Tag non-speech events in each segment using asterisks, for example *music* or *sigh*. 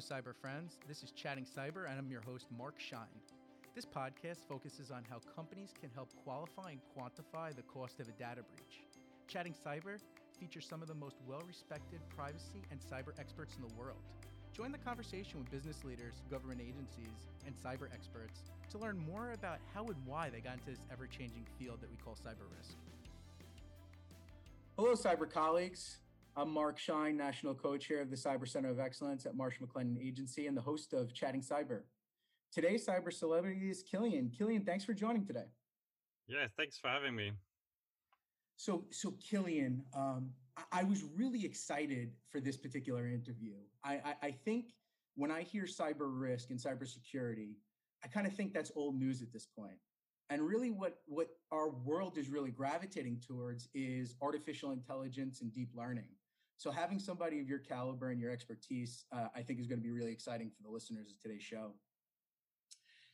Cyber friends. This is Chatting Cyber, and I'm your host, Mark Shine. This podcast focuses on how companies can help qualify and quantify the cost of a data breach. Chatting Cyber features some of the most well respected privacy and cyber experts in the world. Join the conversation with business leaders, government agencies, and cyber experts to learn more about how and why they got into this ever changing field that we call cyber risk. Hello, cyber colleagues. I'm Mark Shine, National Co-Chair of the Cyber Center of Excellence at Marsh McLennan Agency and the host of Chatting Cyber. Today's cyber celebrity is Kilian. Kilian, thanks for joining today. Yeah, thanks for having me. So, so Kilian, um, I, I, was really excited for this particular interview. I, I, I think when I hear cyber risk and cybersecurity, I kind of think that's old news at this point. And really, what what our world is really gravitating towards is artificial intelligence and deep learning. So having somebody of your caliber and your expertise, uh, I think is going to be really exciting for the listeners of today's show.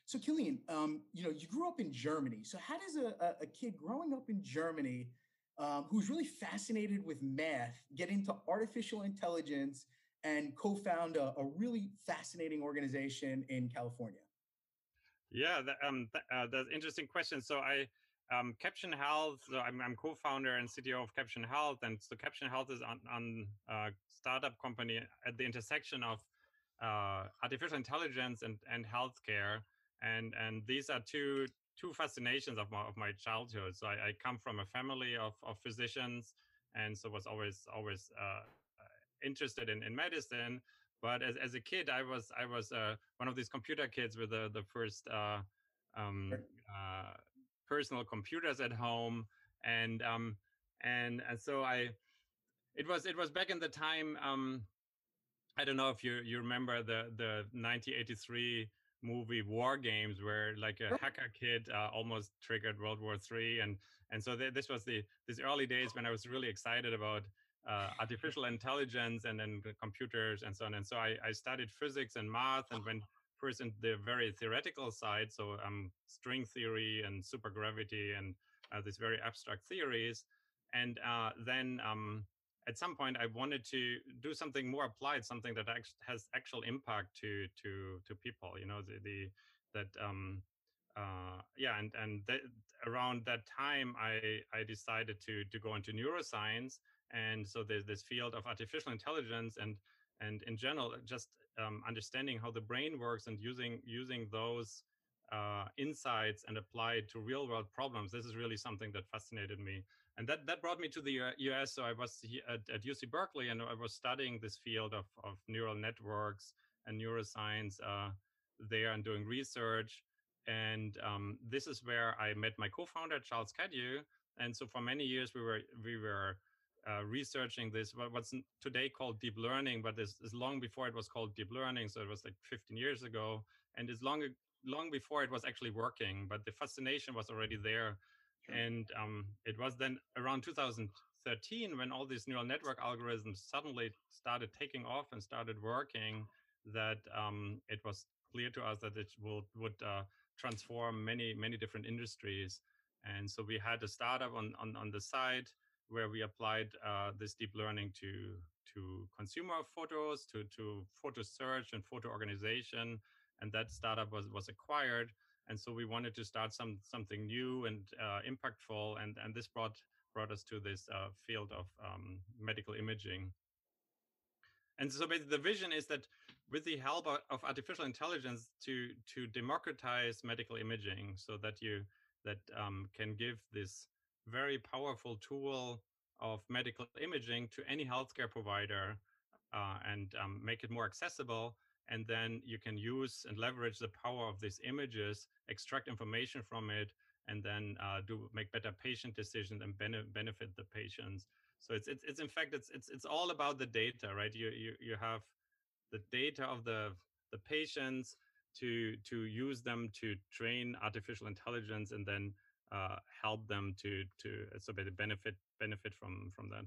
So Kilian, um, you know, you grew up in Germany. So how does a, a kid growing up in Germany um, who's really fascinated with math get into artificial intelligence and co-found a, a really fascinating organization in California? Yeah, that, um, that, uh, that's interesting question. So I um, Caption Health. So I'm, I'm, co-founder and CTO of Caption Health, and so Caption Health is on, on a startup company at the intersection of uh, artificial intelligence and and healthcare, and and these are two two fascinations of my of my childhood. So I, I come from a family of of physicians, and so was always always uh, interested in in medicine. But as, as a kid, I was I was uh, one of these computer kids with the the first uh, um, uh, personal computers at home and um and and so i it was it was back in the time um i don't know if you you remember the the 1983 movie war games where like a hacker kid uh, almost triggered world war three and and so th- this was the these early days when i was really excited about uh, artificial intelligence and then computers and so on and so I, I studied physics and math and went first in the very theoretical side, so um, string theory and supergravity and uh, these very abstract theories. And uh, then um, at some point, I wanted to do something more applied, something that act- has actual impact to to to people. You know, the, the that um, uh, yeah, and and th- around that time, I I decided to to go into neuroscience, and so there's this field of artificial intelligence and and in general just um, understanding how the brain works and using using those uh, insights and apply it to real world problems this is really something that fascinated me. And that that brought me to the us so i was at, at uc berkeley and i was studying this field of, of neural networks and neuroscience uh, there and doing research. And um, this is where i met my co-founder charles Cadieu. And so for many years we were we were uh, researching this what's today called deep learning but this is long before it was called deep learning so it was like 15 years ago and it's long long before it was actually working but the fascination was already there sure. and um, it was then around 2013 when all these neural network algorithms suddenly started taking off and started working that um, it was clear to us that it will would uh, transform many many different industries and so we had a startup on on, on the side where we applied uh, this deep learning to to consumer photos, to to photo search and photo organization, and that startup was was acquired. And so we wanted to start some something new and uh, impactful, and and this brought brought us to this uh, field of um, medical imaging. And so the vision is that with the help of artificial intelligence to to democratize medical imaging, so that you that um, can give this very powerful tool of medical imaging to any healthcare provider uh, and um, make it more accessible. And then you can use and leverage the power of these images, extract information from it, and then uh, do make better patient decisions and bene- benefit the patients. So it's, it's it's in fact it's it's it's all about the data, right? You you you have the data of the the patients to to use them to train artificial intelligence and then uh, help them to to so they benefit benefit from from that.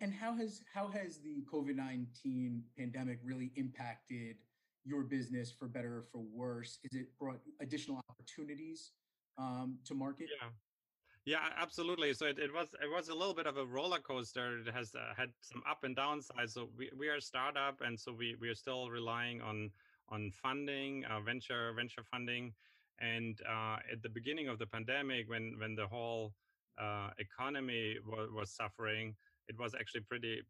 And how has how has the COVID nineteen pandemic really impacted your business for better or for worse? Is it brought additional opportunities um, to market? Yeah. Yeah, absolutely. So it, it was it was a little bit of a roller coaster. It has uh, had some up and down sides. So we, we are a startup, and so we, we are still relying on on funding, uh, venture venture funding, and uh, at the beginning of the pandemic, when when the whole uh, economy was, was suffering, it was actually pretty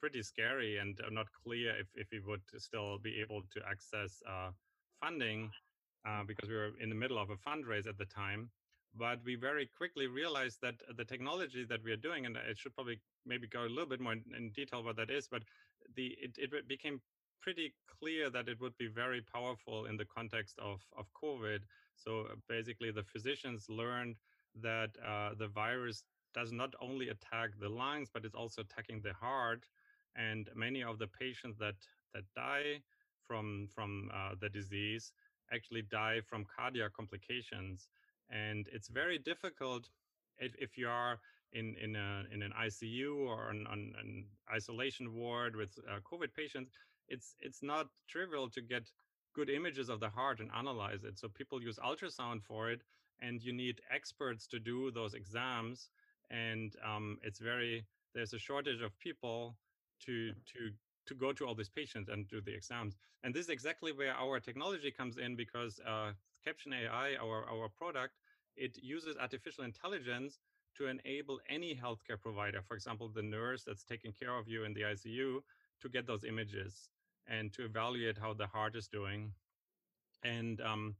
pretty scary and uh, not clear if if we would still be able to access uh, funding because we were in the middle of a fundraise at the time. But we very quickly realized that the technology that we are doing and i should probably maybe go a little bit more in, in detail what that is but the it, it became pretty clear that it would be very powerful in the context of of covid so uh, basically the physicians learned that uh, the virus does not only attack the lungs but it's also attacking the heart and many of the patients that that die from from uh, the disease actually die from cardiac complications and it's very difficult if, if you are in in, a, in an ICU or an, an isolation ward with uh, COVID patients. It's it's not trivial to get good images of the heart and analyze it. So people use ultrasound for it, and you need experts to do those exams. And um, it's very there's a shortage of people to to to go to all these patients and do the exams. And this is exactly where our technology comes in because uh, Caption AI, our our product, it uses artificial intelligence to enable any healthcare provider, for example, the nurse that's taking care of you in the ICU, to get those images and to evaluate how the heart is doing. And um,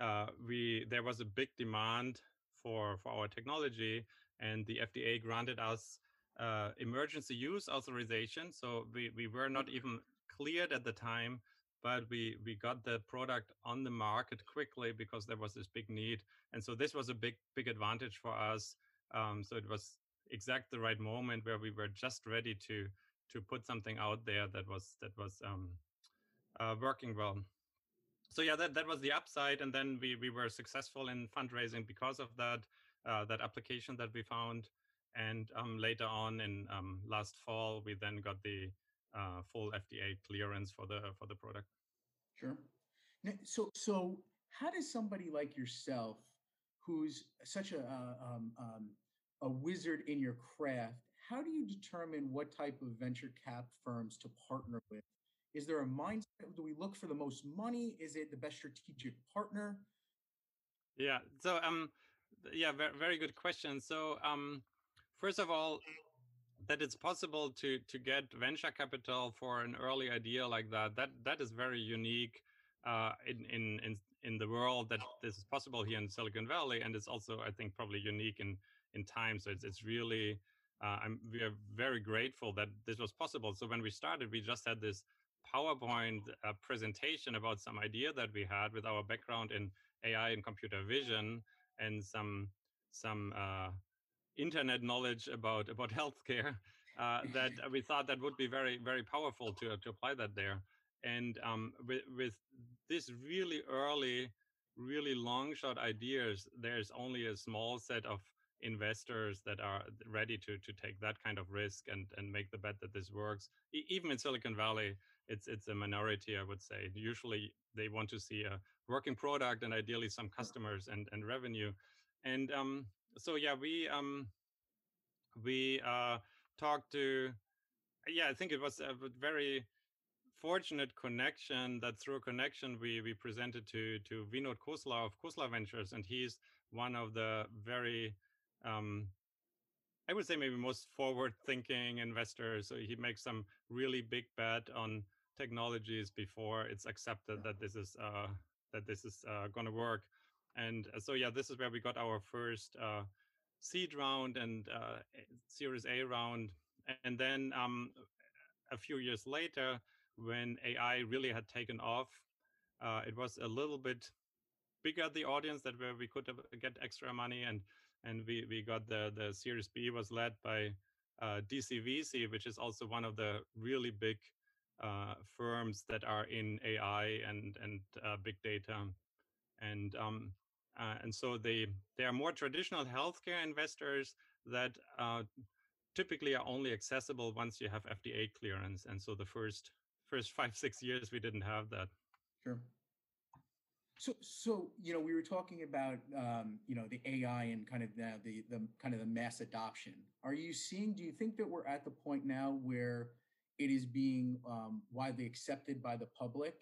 uh, we there was a big demand for for our technology, and the FDA granted us uh, emergency use authorization. So we we were not even cleared at the time but we we got the product on the market quickly because there was this big need and so this was a big big advantage for us um, so it was exact the right moment where we were just ready to to put something out there that was that was um, uh, working well so yeah that, that was the upside and then we we were successful in fundraising because of that uh, that application that we found and um, later on in um, last fall we then got the uh, full FDA clearance for the for the product. Sure. So so how does somebody like yourself, who's such a uh, um, um, a wizard in your craft, how do you determine what type of venture cap firms to partner with? Is there a mindset? Do we look for the most money? Is it the best strategic partner? Yeah. So um, yeah, very, good question. So um, first of all, that it's possible to to get venture capital for an early idea like that that that is very unique uh, in in in in the world that this is possible here in Silicon Valley, and it's also I think probably unique in in time. So it's it's really I'm we are very grateful that this was possible. So when we started, we just had this PowerPoint uh, presentation about some idea that we had with our background in AI and computer vision and some some uh, internet knowledge about about *laughs* healthcare uh, that we thought that would be very very powerful to to apply that there. And um, with with this really early, really long shot ideas, there's only a small set of investors that are ready to to take that kind of risk and and make the bet that this works. E- even in Silicon Valley, it's it's a minority, I would say. Usually, they want to see a working product and ideally some customers and and revenue. And um, so yeah, we um, we uh, talked to yeah, I think it was a very fortunate connection that through a connection we we presented to to Vinod Khosla of Khosla Ventures, and he's one of the very um, I would say maybe most forward-thinking investors. So he makes some really big bet on technologies before it's accepted that this is uh, that this is uh, going to work. And uh, so, yeah, this is where we got our first uh, seed round and uh, Series A round. And then um, a few years later, when AI really had taken off, uh, it was a little bit bigger the audience that where we could get extra money and and we we got the the Series B was led by uh, DCVC, which is also one of the really big uh, firms that are in AI and and uh, big data, and um, uh, and so they they are more traditional healthcare investors that uh, typically are only accessible once you have FDA clearance. And so the first first *laughs* five six years we didn't have that. Sure. So, so you know, we were talking about um, you know the AI and kind of now the the kind of the mass adoption. Are you seeing? Do you think that we're at the point now where it is being um, widely accepted by the public?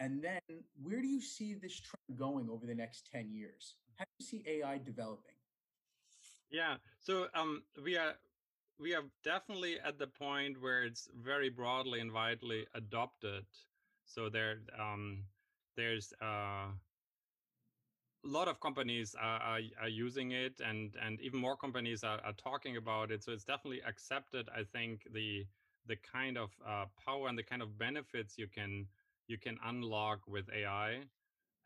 And then, where do you see this trend going over the next ten years? How do you see AI developing? Yeah, so um, we are we are definitely at the point where it's very broadly and widely adopted. So there um, there's uh, a lot of companies are, are, are, using it and and even more companies are, are, talking about it. So it's definitely accepted i think the the kind of uh, power and the kind of benefits you can you can unlock with ai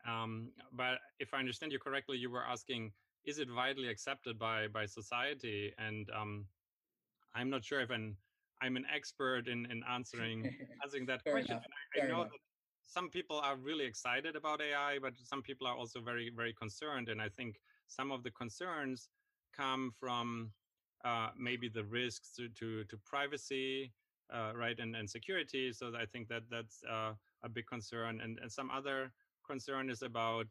um, but if i understand you correctly you were asking is it widely accepted by by society? And um, i'm not sure if an i'm an expert in in answering *laughs* answering that question I, I, know that some people are really excited about AI, but some people are also very, very concerned. And I think some of the concerns come from uh, maybe the risks to to, to privacy, uh, right, and, and security. So I think that that's uh, a big concern. And, and some other concern is about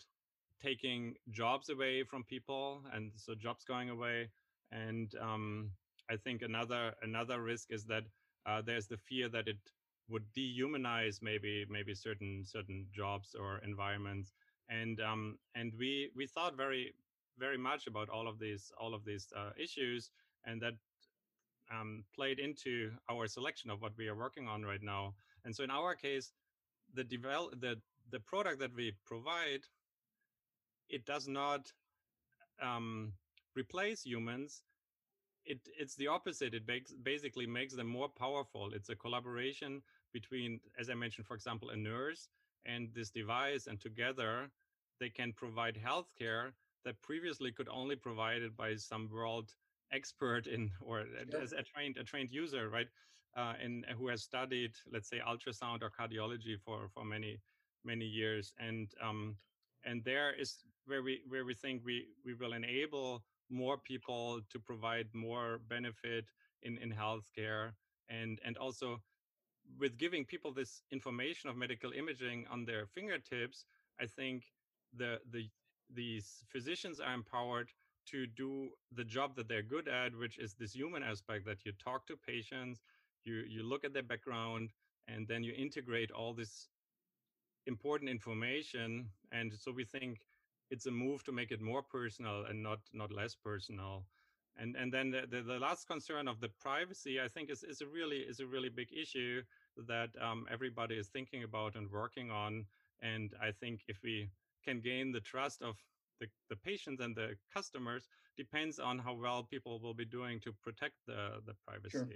taking jobs away from people, and so jobs going away. And um, I think another another risk is that uh, there's the fear that it would dehumanize maybe maybe certain certain jobs or environments. And um and we we thought very very much about all of these all of these uh, issues and that um, played into our selection of what we are working on right now. And so in our case the develop the the product that we provide it does not um, replace humans. It it's the opposite. It makes basically makes them more powerful. It's a collaboration between, as I mentioned, for example, a nurse and this device, and together they can provide healthcare that previously could only provided by some world expert in *laughs* or yeah. as a trained a trained user, right? Uh, and who has studied, let's say, ultrasound or cardiology for for many many years, and um, and there is where we where we think we we will enable more people to provide more benefit in in healthcare and and also with giving people this information of medical imaging on their fingertips, I think the the these physicians are empowered to do the job that they're good at, which is this human aspect that you talk to patients, you you look at their background, and then you integrate all this important information. And so we think it's a move to make it more personal and not not less personal. And and then the, the, the last concern of the privacy, I think, is, is a really is a really big issue that um, everybody is thinking about and working on. And I think if we can gain the trust of the, the patients and the customers depends on how well people will be doing to protect the, the privacy. Sure.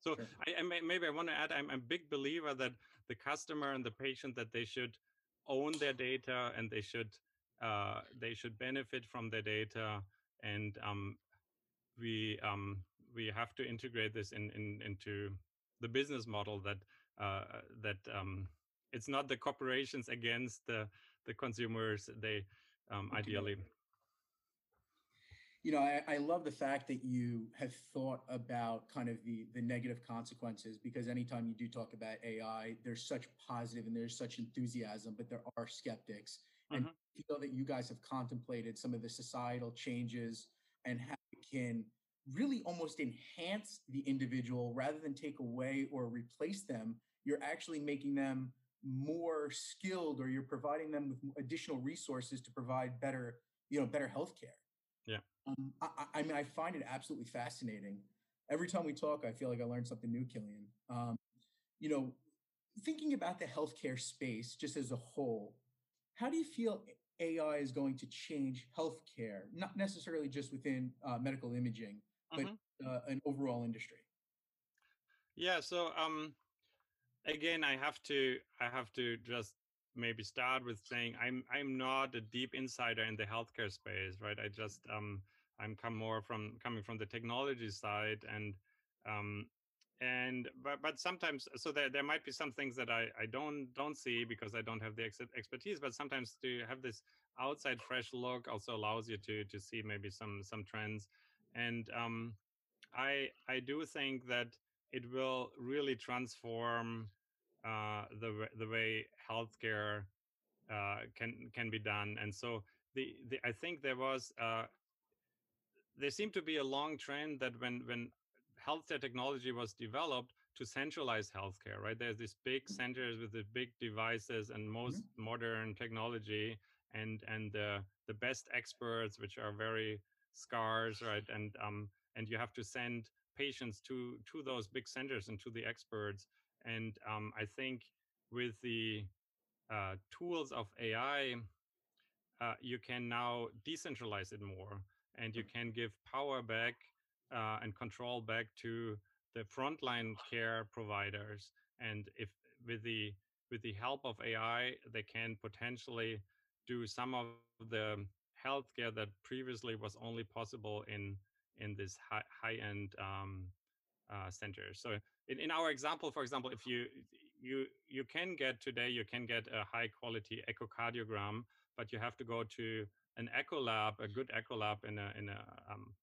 So sure. I, I may, maybe I want to add, I'm a big believer that the customer and the patient that they should own their data and they should uh, they should benefit from their data and um, we um, we have to integrate this in, in into the business model that uh, that um, it's not the corporations against the the consumers. They um, ideally. You know, I, I love the fact that you have thought about kind of the the negative consequences because anytime you do talk about AI, there's such positive and there's such enthusiasm, but there are skeptics. And mm-hmm. feel that you guys have contemplated some of the societal changes and how it can really almost enhance the individual rather than take away or replace them. You're actually making them more skilled or you're providing them with additional resources to provide better, you know, better healthcare. Yeah. Um, I, I, mean, I find it absolutely fascinating. Every time we talk, I feel like I learned something new, Kilian. Um, you know, thinking about the healthcare space just as a whole, how do you feel AI is going to change healthcare, not necessarily just within uh, medical imaging, but mm-hmm. uh, an overall industry? Yeah. So um, again, I have to I have to just maybe start with saying I'm I'm not a deep insider in the healthcare space, right? I just um, I'm come more from coming from the technology side and um, and but but sometimes so there, there might be some things that I, I don't don't see because I don't have the ex- expertise but sometimes to have this outside fresh look also allows you to to see maybe some some trends and um, I I do think that it will really transform uh, the the way healthcare uh, can can be done. And so the, the I think there was uh, there seemed to be a long trend that when when healthcare technology was developed to centralize healthcare, right? There's these big mm-hmm. centers with the big devices and most mm-hmm. modern technology and and uh, the best experts, which are very scarce, right? And um and you have to send patients to to those big centers and to the experts. And um, I think with the uh, tools of AI, uh, you can now decentralize it more, and you can give power back uh, and control back to the frontline care providers. And if with the with the help of AI, they can potentially do some of the healthcare that previously was only possible in in this high high end um, uh, centers. So in, in our example, for example, if you you you can get today you can get a high quality echocardiogram, but you have to go to an echo lab, a good echo lab in a in a um,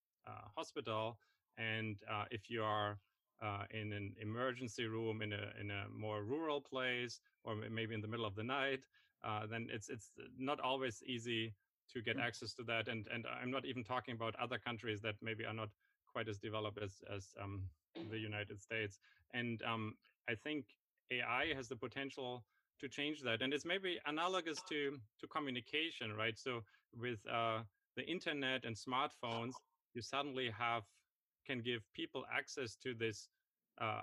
hospital, and uh, if you are uh, in an emergency room in a in a more rural place or maybe in the middle of the night, uh, then it's it's not always easy to get mm. access to that. And and I'm not even talking about other countries that maybe are not quite as developed as as um, the United States. And um, I think AI has the potential to change that. And it's maybe analogous to to communication, right? So with uh, the internet and smartphones, you suddenly have can give people access to this uh,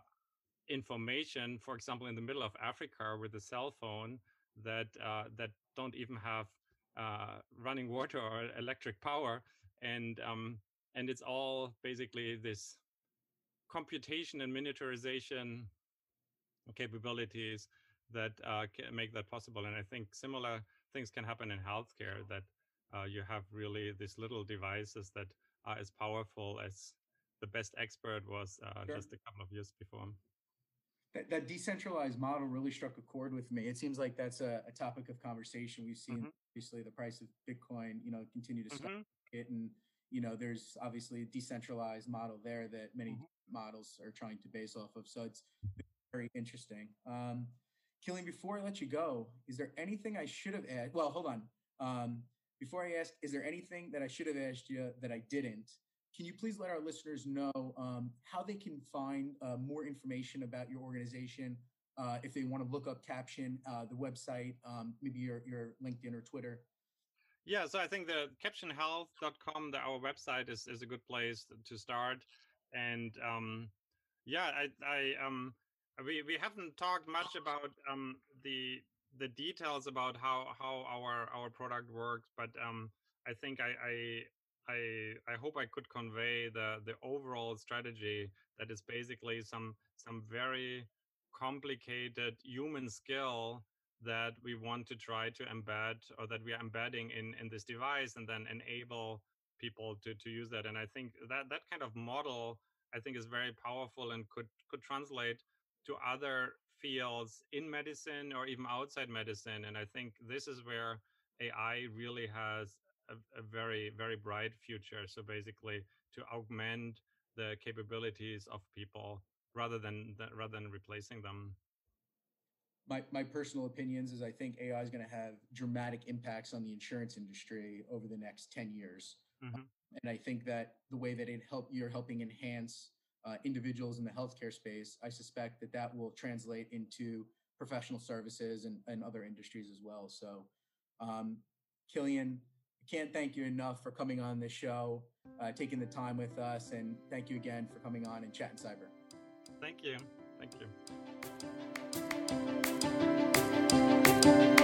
information. For example, in the middle of Africa with a cell phone that uh, that don't even have uh, running water or electric power, and um, and it's all basically this computation and miniaturization capabilities that uh, can make that possible. And I think similar things can happen in healthcare that uh, you have really these little devices that are as powerful as the best expert was uh, sure. just a couple of years before. That, that, decentralized model really struck a chord with me. It seems like that's a, a topic of conversation. We've seen mm-hmm. obviously the price of Bitcoin, you know, continue to mm-hmm. and you know, there's obviously a decentralized model there that many mm-hmm. models are trying to base off of. So it's very interesting. Um, Kilian, before I let you go, is there anything I should have asked? Well, hold on. Um, before I ask, is there anything that I should have asked you that I didn't? Can you please let our listeners know um, how they can find uh, more information about your organization uh, if they want to look up Caption, uh, the website, um, maybe your, your LinkedIn or Twitter? Yeah, so I think the captionhealth.com, the, our website is, is a good place to start. And um, yeah, I, I um, we, we haven't talked much about um, the the details about how, how our our product works, but um, I think I, I I I hope I could convey the the overall strategy that is basically some some very complicated human skill that we want to try to embed or that we are embedding in in this device and then enable people to to use that. And i think that that kind of model i think is very powerful and could could translate to other fields in medicine or even outside medicine. And i think this is where ai really has a, a very very bright future so basically to augment the capabilities of people rather than, rather than replacing them my, my personal opinions is I think AI is going to have dramatic impacts on the insurance industry over the next 10 years. Mm-hmm. And I think that the way that it help you're helping enhance uh, individuals in the healthcare space, I suspect that that will translate into professional services and, and other industries as well. So, um, Kilian, can't thank you enough for coming on this show, uh, taking the time with us, and thank you again for coming on and chatting cyber. Thank you. Thank you.